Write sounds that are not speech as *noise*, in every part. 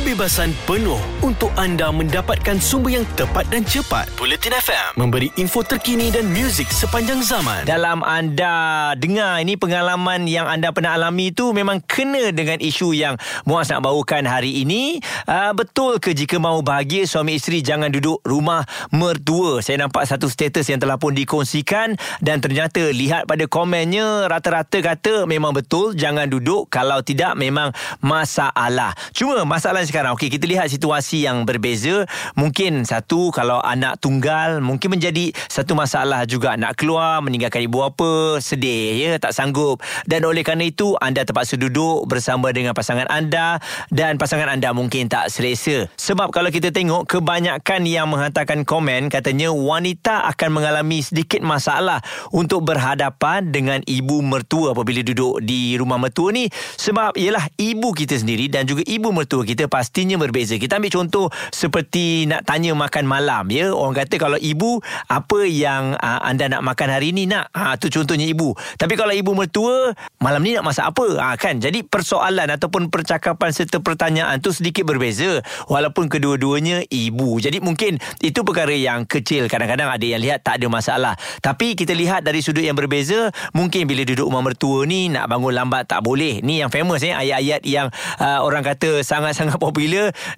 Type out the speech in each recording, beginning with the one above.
kebebasan penuh untuk anda mendapatkan sumber yang tepat dan cepat. Bulletin FM memberi info terkini dan muzik sepanjang zaman. Dalam anda dengar ini pengalaman yang anda pernah alami itu memang kena dengan isu yang Muaz nak bawakan hari ini. Uh, betul ke jika mahu bahagia suami isteri jangan duduk rumah mertua? Saya nampak satu status yang telah pun dikongsikan dan ternyata lihat pada komennya rata-rata kata memang betul jangan duduk kalau tidak memang masalah. Cuma masalah sekarang. Okey kita lihat situasi yang berbeza. Mungkin satu kalau anak tunggal mungkin menjadi satu masalah juga nak keluar meninggalkan ibu apa sedih ya tak sanggup. Dan oleh kerana itu anda terpaksa duduk bersama dengan pasangan anda dan pasangan anda mungkin tak selesa. Sebab kalau kita tengok kebanyakan yang menghantarkan komen katanya wanita akan mengalami sedikit masalah untuk berhadapan dengan ibu mertua apabila duduk di rumah mertua ni. Sebab ialah ibu kita sendiri dan juga ibu mertua kita pastinya berbeza. Kita ambil contoh seperti nak tanya makan malam ya. Orang kata kalau ibu apa yang uh, anda nak makan hari ini nak? Ha tu contohnya ibu. Tapi kalau ibu mertua malam ni nak masak apa? Ha kan. Jadi persoalan ataupun percakapan serta pertanyaan tu sedikit berbeza walaupun kedua-duanya ibu. Jadi mungkin itu perkara yang kecil. Kadang-kadang ada yang lihat tak ada masalah. Tapi kita lihat dari sudut yang berbeza, mungkin bila duduk rumah mertua ni nak bangun lambat tak boleh. Ni yang famous eh ayat-ayat yang uh, orang kata sangat-sangat *laughs*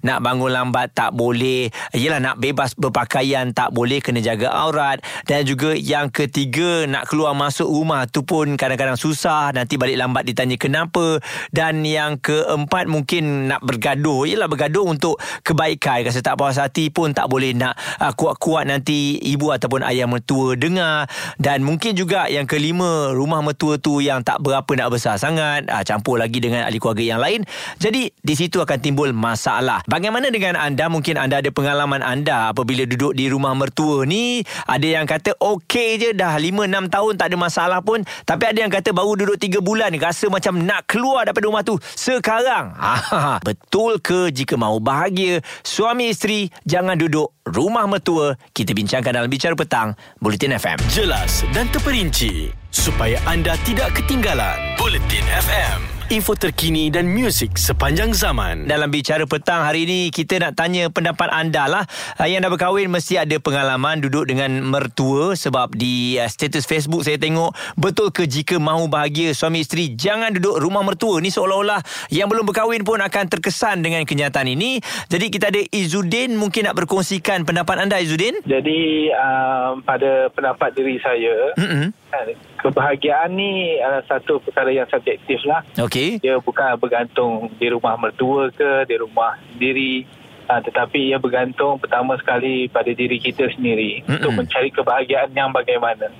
nak bangun lambat tak boleh ialah nak bebas berpakaian tak boleh kena jaga aurat. Dan juga yang ketiga nak keluar masuk rumah tu pun kadang-kadang susah. Nanti balik lambat ditanya kenapa. Dan yang keempat mungkin nak bergaduh. Ialah bergaduh untuk kebaikan. Rasa tak puas hati pun tak boleh nak uh, kuat-kuat nanti ibu ataupun ayah mertua dengar. Dan mungkin juga yang kelima rumah mertua tu yang tak berapa nak besar sangat. Uh, campur lagi dengan ahli keluarga yang lain. Jadi di situ akan timbul masalah. Bagaimana dengan anda? Mungkin anda ada pengalaman anda apabila duduk di rumah mertua ni. Ada yang kata okey je dah 5-6 tahun tak ada masalah pun. Tapi ada yang kata baru duduk 3 bulan rasa macam nak keluar daripada rumah tu sekarang. *laughs* Betul ke jika mahu bahagia suami isteri jangan duduk rumah mertua? Kita bincangkan dalam Bicara Petang Bulletin FM. Jelas dan terperinci supaya anda tidak ketinggalan. Bulletin FM info terkini dan muzik sepanjang zaman. Dalam bicara petang hari ini kita nak tanya pendapat anda lah. Uh, yang dah berkahwin mesti ada pengalaman duduk dengan mertua sebab di uh, status Facebook saya tengok betul ke jika mahu bahagia suami isteri jangan duduk rumah mertua. Ni seolah-olah yang belum berkahwin pun akan terkesan dengan kenyataan ini. Jadi kita ada Izudin mungkin nak berkongsikan pendapat anda Izudin. Jadi uh, pada pendapat diri saya mm-hmm kebahagiaan ni adalah satu perkara yang subjektif lah. Okey. Dia bukan bergantung di rumah mertua ke, di rumah sendiri. Uh, tetapi ia bergantung pertama sekali pada diri kita sendiri Mm-mm. untuk mencari kebahagiaan yang bagaimana.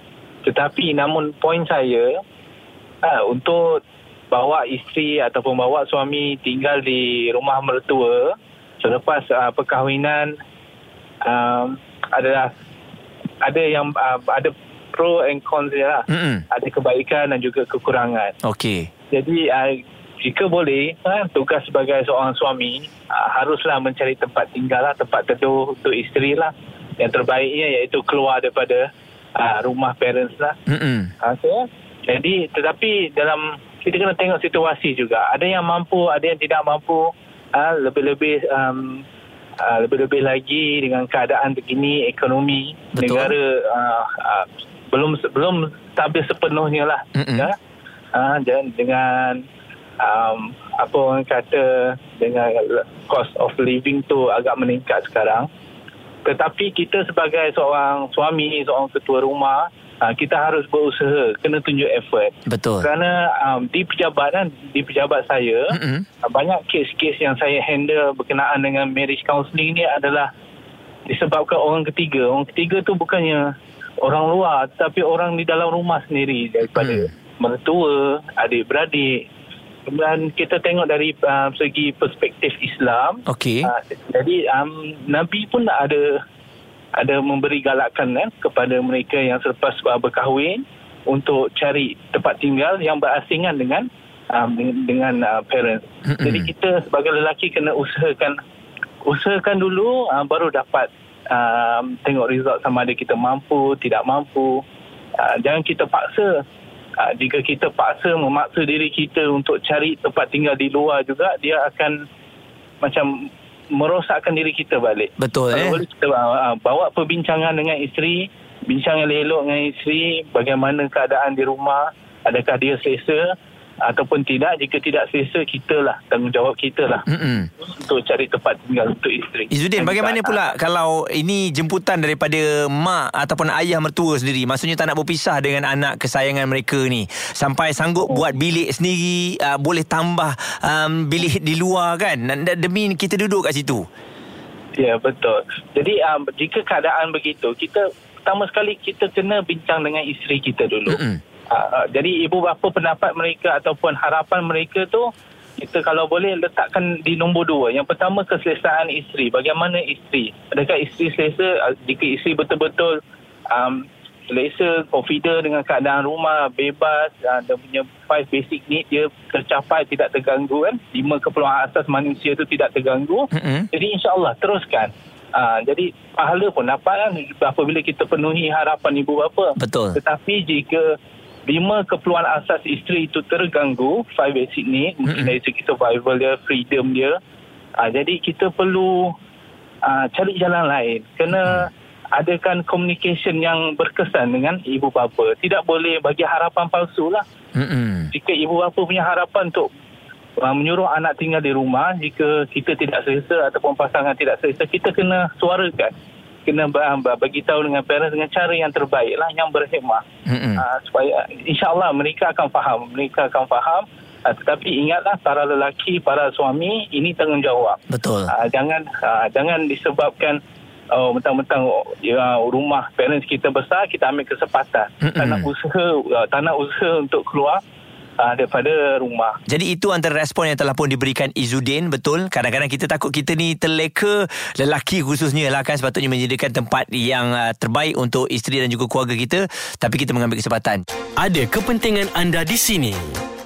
Tetapi namun poin saya uh, untuk bawa isteri ataupun bawa suami tinggal di rumah mertua selepas uh, perkahwinan um, adalah ada yang uh, ada pro and cons dia lah. Mm-hmm. Ada kebaikan dan juga kekurangan. Okey. Jadi uh, jika boleh, uh, tugas sebagai seorang suami uh, haruslah mencari tempat tinggal lah, tempat teduh untuk isteri lah. Yang terbaiknya iaitu keluar daripada uh, rumah parents lah. Mm-hmm. Okay. Jadi tetapi dalam kita kena tengok situasi juga. Ada yang mampu, ada yang tidak mampu. Uh, lebih-lebih um, Uh, lebih-lebih lagi dengan keadaan begini ekonomi Betul. negara uh, uh, belum belum stabil sepenuhnya lah. Mm-hmm. ya. Uh, dan dengan um, apa orang kata dengan cost of living tu agak meningkat sekarang. Tetapi kita sebagai seorang suami seorang ketua rumah uh, kita harus berusaha kena tunjuk effort. Betul. Kerana um, di pejabat kan di pejabat saya mm-hmm. banyak kes-kes yang saya handle berkenaan dengan marriage counselling ni adalah disebabkan orang ketiga. Orang ketiga tu bukannya orang luar tapi orang di dalam rumah sendiri daripada hmm. mertua, adik-beradik. Dan kita tengok dari uh, segi perspektif Islam. Okay. Uh, jadi um, Nabi pun ada ada memberi galakan kan kepada mereka yang selepas uh, berkahwin untuk cari tempat tinggal yang berasingan dengan um, dengan uh, parents. Hmm. Jadi kita sebagai lelaki kena usahakan usahakan dulu uh, baru dapat um, tengok result sama ada kita mampu tidak mampu uh, jangan kita paksa uh, jika kita paksa memaksa diri kita untuk cari tempat tinggal di luar juga dia akan macam merosakkan diri kita balik. Betul Kalau eh. boleh kita uh, bawa perbincangan dengan isteri, bincang yang elok dengan isteri, bagaimana keadaan di rumah, adakah dia selesa ataupun tidak. Jika tidak selesa, kita lah, tanggungjawab kita lah Mm-mm. untuk cari tempat tinggal untuk isteri. Izzuddin, bagaimana kita- pula kalau ini jemputan daripada mak ataupun ayah mertua sendiri? Maksudnya tak nak berpisah dengan anak kesayangan mereka ni. Sampai sanggup buat bilik sendiri, uh, boleh tambah um, bilik di luar kan? Demi kita duduk kat situ. Ya, betul. Jadi um, jika keadaan begitu, kita pertama sekali kita kena bincang dengan isteri kita dulu. Mm-mm. Uh, uh, jadi ibu bapa pendapat mereka ataupun harapan mereka tu kita kalau boleh letakkan di nombor dua. Yang pertama keselesaan isteri. Bagaimana isteri? Adakah isteri selesa? Uh, jika isteri betul-betul um, selesa, confident dengan keadaan rumah, bebas, uh, dia punya five basic need dia tercapai, tidak terganggu kan. Lima keperluan asas manusia tu tidak terganggu. Mm-mm. Jadi insyaAllah teruskan. Uh, jadi pahala pun dapat kan apabila kita penuhi harapan ibu bapa. Betul. Tetapi jika lima keperluan asas isteri itu terganggu, five basic need, mungkin dari segi survival dia, freedom dia. Uh, jadi kita perlu uh, cari jalan lain. Kena adakan communication yang berkesan dengan ibu bapa. Tidak boleh bagi harapan palsu lah. Mm-mm. Jika ibu bapa punya harapan untuk uh, menyuruh anak tinggal di rumah, jika kita tidak selesa ataupun pasangan tidak selesa, kita kena suarakan. Kena ba- bagi tahu dengan parents dengan cara yang terbaik lah, yang berhikmah. Mm-mm. Uh, supaya insyaAllah mereka akan faham. Mereka akan faham. Uh, tetapi ingatlah para lelaki, para suami, ini tanggungjawab. Betul. Uh, jangan uh, jangan disebabkan oh, mentang-mentang ya, rumah parents kita besar, kita ambil kesempatan. Mm-mm. Tak nak usaha, uh, tak nak usaha untuk keluar uh, daripada rumah. Jadi itu antara respon yang telah pun diberikan Izzuddin Betul? Kadang-kadang kita takut kita ni terleka Lelaki khususnya lah kan Sepatutnya menyediakan tempat yang uh, terbaik Untuk isteri dan juga keluarga kita Tapi kita mengambil kesempatan. Ada kepentingan anda di sini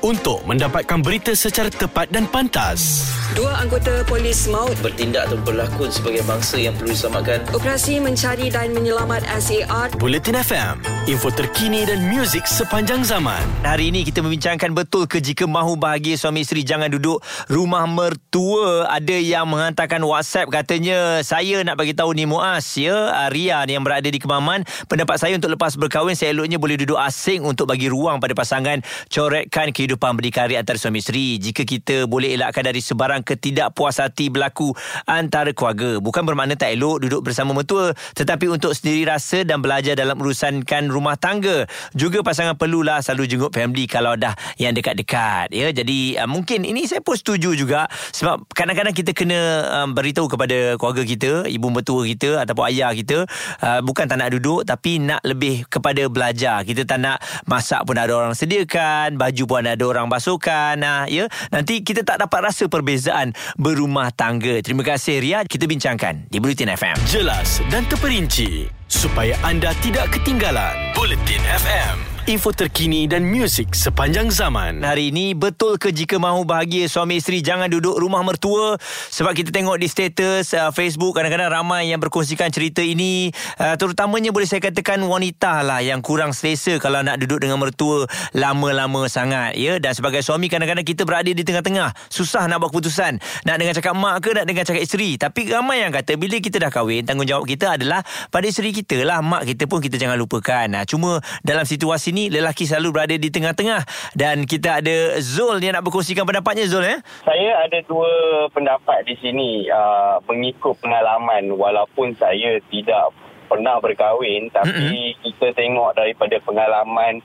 untuk mendapatkan berita secara tepat dan pantas. Dua anggota polis maut bertindak atau berlakon sebagai bangsa yang perlu diselamatkan. operasi mencari dan menyelamat SAR Bulletin FM, info terkini dan muzik sepanjang zaman. Hari ini kita membincangkan betul ke jika mahu bahagia suami isteri jangan duduk rumah mertua. Ada yang menghantarkan WhatsApp katanya saya nak bagi tahu ni Muaz ya Ria ni yang berada di Kemaman pendapat saya untuk lepas berkahwin seeloknya boleh duduk asing untuk bagi ruang pada pasangan coretkan kehidupan berdikari antara suami isteri. Jika kita boleh elakkan dari sebarang ketidakpuas hati berlaku antara keluarga. Bukan bermakna tak elok duduk bersama mertua tetapi untuk sendiri rasa dan belajar dalam urusankan rumah tangga. Juga pasangan perlulah selalu jenguk family kalau dah yang dekat-dekat ya. Jadi uh, mungkin ini saya pun setuju juga sebab kadang-kadang kita kena um, beritahu kepada keluarga kita, ibu mertua kita ataupun ayah kita uh, bukan tak nak duduk tapi nak lebih kepada belajar. Kita tak nak masak pun ada orang sediakan, baju pun ada orang basuhkan nah, ya. Nanti kita tak dapat rasa perbezaan berumah tangga. Terima kasih Ria. Kita bincangkan di Bulletin FM. Jelas dan terperinci supaya anda tidak ketinggalan. Bulletin FM, info terkini dan muzik sepanjang zaman. Hari ini betul ke jika mahu bahagia suami isteri jangan duduk rumah mertua? Sebab kita tengok di status uh, Facebook kadang-kadang ramai yang berkongsikan cerita ini. Uh, terutamanya boleh saya katakan wanita lah yang kurang selesa kalau nak duduk dengan mertua lama-lama sangat ya. Dan sebagai suami kadang-kadang kita berada di tengah-tengah. Susah nak buat keputusan. Nak dengan cakap mak ke nak dengan cakap isteri. Tapi ramai yang kata bila kita dah kahwin tanggungjawab kita adalah pada isteri kita lah. Mak kita pun kita jangan lupakan. Nah, cuma dalam situasi ni lelaki selalu berada di tengah-tengah dan kita ada Zul yang nak berkongsikan pendapatnya Zul eh Saya ada dua pendapat di sini uh, mengikut pengalaman walaupun saya tidak pernah berkahwin tapi mm-hmm. kita tengok daripada pengalaman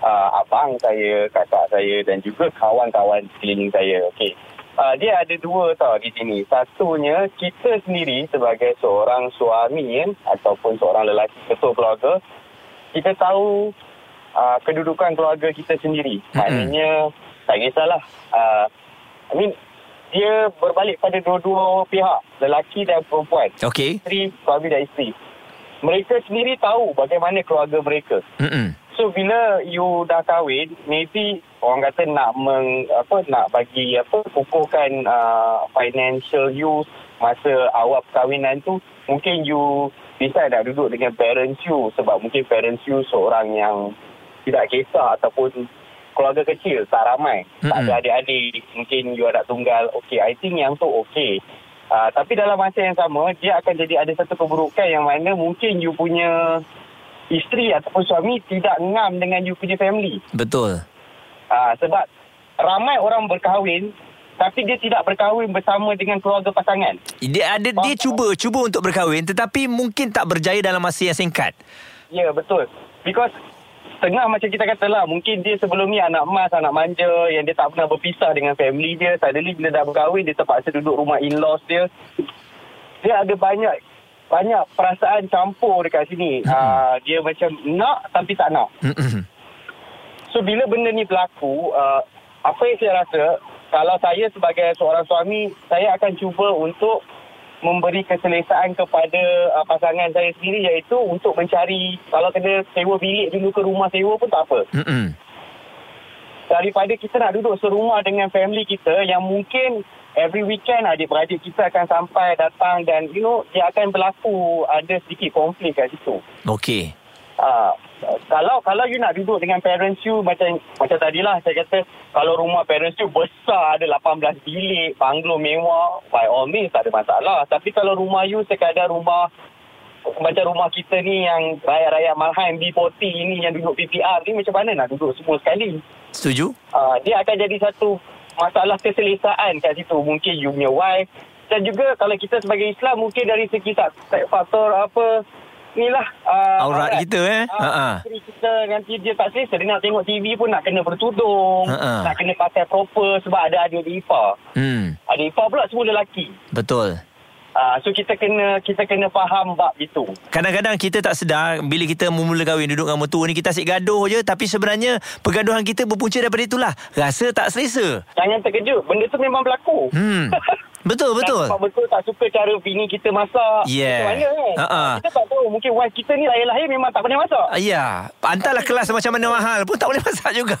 uh, abang saya, kakak saya dan juga kawan-kawan sekeliling saya. Okey. Uh, dia ada dua tau di sini. Satunya kita sendiri sebagai seorang suami kan, ataupun seorang lelaki ketua keluarga kita tahu uh, kedudukan keluarga kita sendiri. Mm-mm. Maknanya tak kisahlah. Uh, I mean dia berbalik pada dua-dua pihak, lelaki dan perempuan. okey Isteri, suami dan isteri. Mereka sendiri tahu bagaimana keluarga mereka. hmm So bila you dah kahwin, maybe orang kata nak meng, apa nak bagi apa kukuhkan uh, financial you masa awal perkahwinan tu, mungkin you decide nak duduk dengan parents you sebab mungkin parents you seorang yang tidak kisah ataupun keluarga kecil, tak ramai. Tak ada adik-adik, mungkin you anak tunggal. Okay, I think yang tu okay. Uh, tapi dalam masa yang sama, dia akan jadi ada satu keburukan yang mana mungkin you punya isteri ataupun suami tidak ngam dengan you punya family. Betul. Uh, sebab ramai orang berkahwin tapi dia tidak berkahwin bersama dengan keluarga pasangan. Dia ada dia cuba cuba untuk berkahwin tetapi mungkin tak berjaya dalam masa yang singkat. Ya, betul. Because setengah macam kita kata lah, mungkin dia sebelum ni anak emas, anak manja yang dia tak pernah berpisah dengan family dia. Suddenly bila dah berkahwin, dia terpaksa duduk rumah in-laws dia. Dia ada banyak banyak perasaan campur dekat sini. Uh, dia macam nak tapi tak nak. Mm-mm. So bila benda ni berlaku, uh, apa yang saya rasa, kalau saya sebagai seorang suami, saya akan cuba untuk memberi keselesaan kepada uh, pasangan saya sendiri iaitu untuk mencari kalau kena sewa bilik dulu ke rumah sewa pun tak apa. Mm-mm. Daripada kita nak duduk serumah dengan family kita yang mungkin every weekend adik-beradik kita akan sampai datang dan you know dia akan berlaku ada sedikit konflik kat situ. Okey. Ah, kalau kalau you nak duduk dengan parents you macam macam tadilah saya kata kalau rumah parents you besar ada 18 bilik, banglo mewah, by all means tak ada masalah. Tapi kalau rumah you sekadar rumah macam rumah kita ni yang rakyat-rakyat Malheim B40 ni yang duduk PPR ni macam mana nak duduk semua sekali? Setuju? uh, dia akan jadi satu masalah keselesaan kat situ. Mungkin you punya wife. Dan juga kalau kita sebagai Islam mungkin dari segi tak, tak faktor apa ni lah. Uh, Aurat kita, eh? Uh, isteri kita nanti dia tak selesa. Dia nak tengok TV pun nak kena bertudung. Ha-ha. Nak kena pakai proper sebab ada adik ipar. Hmm. Adik ipar pula semua lelaki. Betul. Uh, so kita kena kita kena faham bab itu. Kadang-kadang kita tak sedar bila kita memula kahwin duduk dengan mertua ni kita asyik gaduh je tapi sebenarnya pergaduhan kita berpunca daripada itulah. Rasa tak selesa. Jangan terkejut. Benda tu memang berlaku. Hmm. *laughs* Betul betul. Nampak betul tak suka cara bini kita masak. Yeah. Macam mana kan? Ha-ha. Kita tak tahu. Mungkin wife kita ni lahir-lahir memang tak pandai masak. Ah, Ya, hantarlah kelas macam mana mahal pun tak boleh *laughs* masak juga.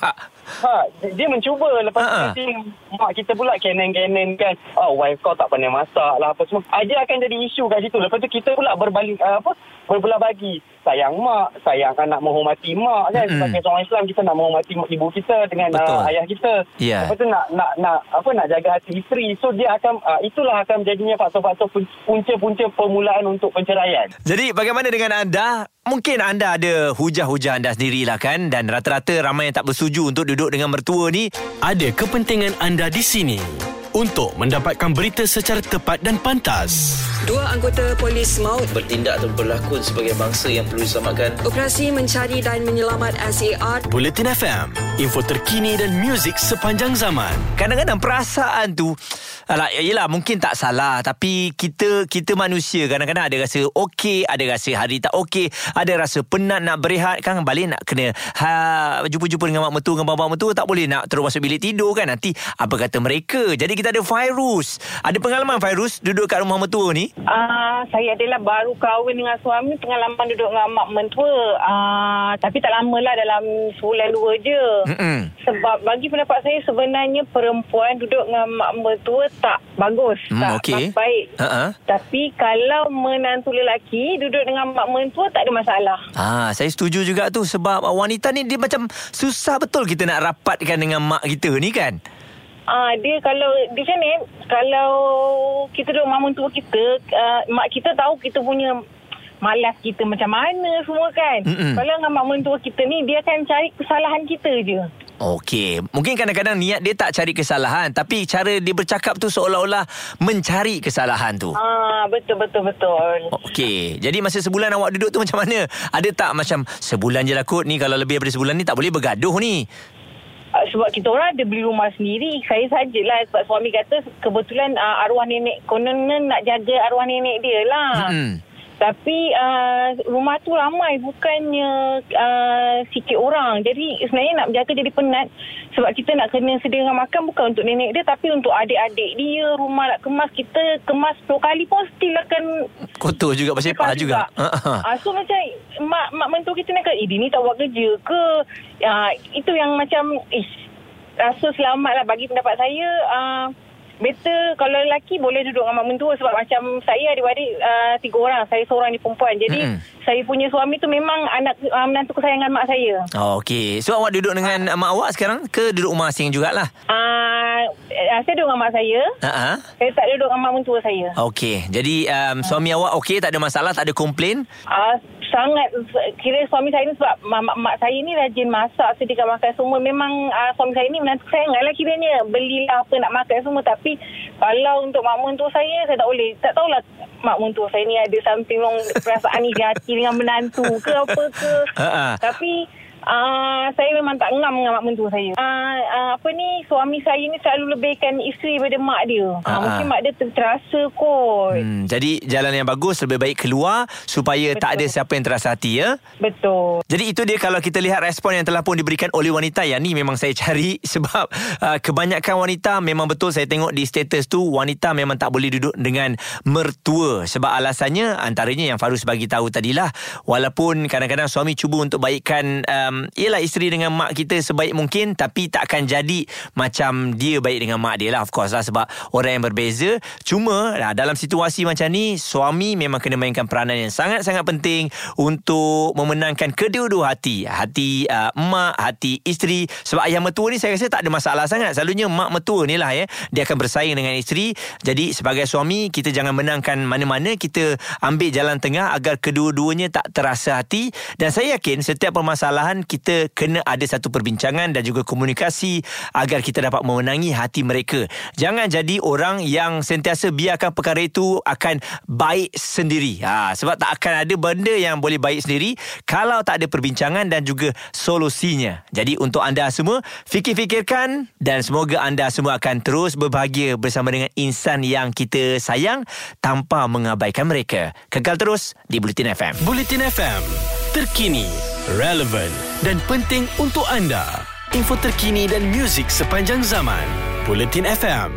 Ha, dia- mencuba. Lepas tu Ha-ha. nanti mak kita pula kenen-kenen kan. Oh, wife kau tak pandai masak lah apa semua. Ah, Dia akan jadi isu kat situ. Lepas tu kita pula berbalik ah, apa berbelah bagi. Sayang mak, sayang anak menghormati mak kan. Mm-mm. Sebagai seorang Islam kita nak menghormati mak ibu kita dengan Betul. uh, ayah kita. Ya. Lepas tu nak nak nak apa nak jaga hati isteri. So dia akan uh, itulah akan jadinya faktor-faktor pun- punca-punca permulaan untuk penceraian. Jadi bagaimana dengan anda? Mungkin anda ada hujah-hujah anda sendirilah kan dan rata-rata ramai yang tak bersetuju untuk duduk dengan mertua ni. Ada kepentingan anda di sini untuk mendapatkan berita secara tepat dan pantas. Dua anggota polis maut Bertindak atau berlakon sebagai bangsa yang perlu diselamatkan. operasi mencari dan menyelamat SAR Bulletin FM, info terkini dan muzik sepanjang zaman. Kadang-kadang perasaan tu Alah, yelah mungkin tak salah Tapi kita kita manusia Kadang-kadang ada rasa okey Ada rasa hari tak okey Ada rasa penat nak berehat Kan balik nak kena ha, Jumpa-jumpa dengan mak mertua Dengan bapa mertua Tak boleh nak terus masuk bilik tidur kan Nanti apa kata mereka Jadi kita ada Fairuz Ada pengalaman Fairuz Duduk kat rumah mertua ni Ah, saya adalah baru kahwin dengan suami pengalaman duduk dengan mak mentua. Ah, tapi tak lama lah dalam sebulan dua je. Mm-mm. Sebab bagi pendapat saya sebenarnya perempuan duduk dengan mak mentua tak bagus. Hmm, tak, tak baik. Ha-ha. Tapi kalau menantu lelaki duduk dengan mak mentua tak ada masalah. Ah, saya setuju juga tu sebab wanita ni dia macam susah betul kita nak rapatkan dengan mak kita ni kan. Ah dia kalau di sini kalau kita duduk mak mentua kita, uh, mak kita tahu kita punya malas kita macam mana semua kan. Mm-mm. Kalau dengan mak mentua kita ni dia akan cari kesalahan kita je. Okey, mungkin kadang-kadang niat dia tak cari kesalahan tapi cara dia bercakap tu seolah-olah mencari kesalahan tu. Ah betul betul betul. Okey, jadi masa sebulan awak duduk tu macam mana? Ada tak macam sebulan je lah kot ni kalau lebih daripada sebulan ni tak boleh bergaduh ni. Uh, sebab kita orang ada beli rumah sendiri. Saya sajalah sebab suami kata kebetulan uh, arwah nenek kononnya nak jaga arwah nenek dia lah. Mm-mm. Tapi uh, rumah tu ramai bukannya uh, sikit orang. Jadi sebenarnya nak berjaga jadi penat sebab kita nak kena sediakan makan bukan untuk nenek dia tapi untuk adik-adik dia. Rumah nak kemas kita kemas 10 kali pun still akan Kotor juga pasal juga. Ha. Ah, so macam mak mak mentua kita nak kata, eh dia ni tak buat kerja ke? Ah, itu yang macam ish, rasa selamat lah bagi pendapat saya. Ah, better kalau lelaki boleh duduk dengan mak mentua sebab macam saya adik-adik uh, tiga orang. Saya seorang ni perempuan. Jadi Mm-mm. saya punya suami tu memang anak uh, menantu kesayangan mak saya. Oh, okey. So awak duduk dengan mak awak sekarang ke duduk rumah asing jugalah? Uh, saya duduk dengan mak saya. Ah. Saya tak duduk dengan mak mentua saya. Okey. Jadi um, suami awak okey, tak ada masalah, tak ada komplain? Uh, sangat kira suami saya ni sebab mak, mak saya ni rajin masak sediakan makan semua memang uh, suami saya ni menantu kesayangan lah kiranya belilah apa nak makan semua tapi kalau untuk mak mentua saya saya tak boleh tak tahulah mak mentua saya ni ada something wrong perasaan ni hati dengan menantu ke apa ke ah. tapi Uh, saya memang tak ngam dengan mak mentua saya. Uh, uh, apa ni suami saya ni selalu lebihkan isteri daripada mak dia. Ah, mungkin mak dia ter- terasa kot. Hmm, jadi jalan yang bagus lebih baik keluar supaya Betul. tak ada siapa yang terasa hati ya. Betul. Jadi itu dia kalau kita lihat respon yang telah pun diberikan oleh wanita yang ni memang saya cari *laughs* sebab uh, kebanyakan wanita memang betul saya tengok di status tu wanita memang tak boleh duduk dengan mertua sebab alasannya antaranya yang Farus bagi tahu tadilah walaupun kadang-kadang suami cuba untuk baikkan um, ialah isteri dengan mak kita sebaik mungkin tapi tak jadi macam dia baik dengan mak dia lah of course lah sebab orang yang berbeza. Cuma uh, dalam situasi macam ni suami memang kena mainkan peranan yang sangat-sangat penting untuk memenangkan kedua-dua hati. Hati uh, mak hati isteri. Sebab ayah mertua ni saya rasa tak ada masalah sangat. Selalunya mak mertua ni lah ya dia akan bersaing dengan isteri. Jadi sebagai suami kita jangan menangkan mana-mana. Kita ambil jalan tengah agar kedua-duanya tak terasa hati. Dan saya yakin setiap permasalahan kita kena ada satu perbincangan dan juga komunikasi agar kita dapat memenangi hati mereka. Jangan jadi orang yang sentiasa biarkan perkara itu akan baik sendiri. Ha, sebab tak akan ada benda yang boleh baik sendiri kalau tak ada perbincangan dan juga solusinya. Jadi untuk anda semua fikir-fikirkan dan semoga anda semua akan terus berbahagia bersama dengan insan yang kita sayang tanpa mengabaikan mereka. Kekal terus di Bulletin FM Bulletin FM, terkini, relevan dan penting untuk anda. Info terkini dan muzik sepanjang zaman. Bulletin FM,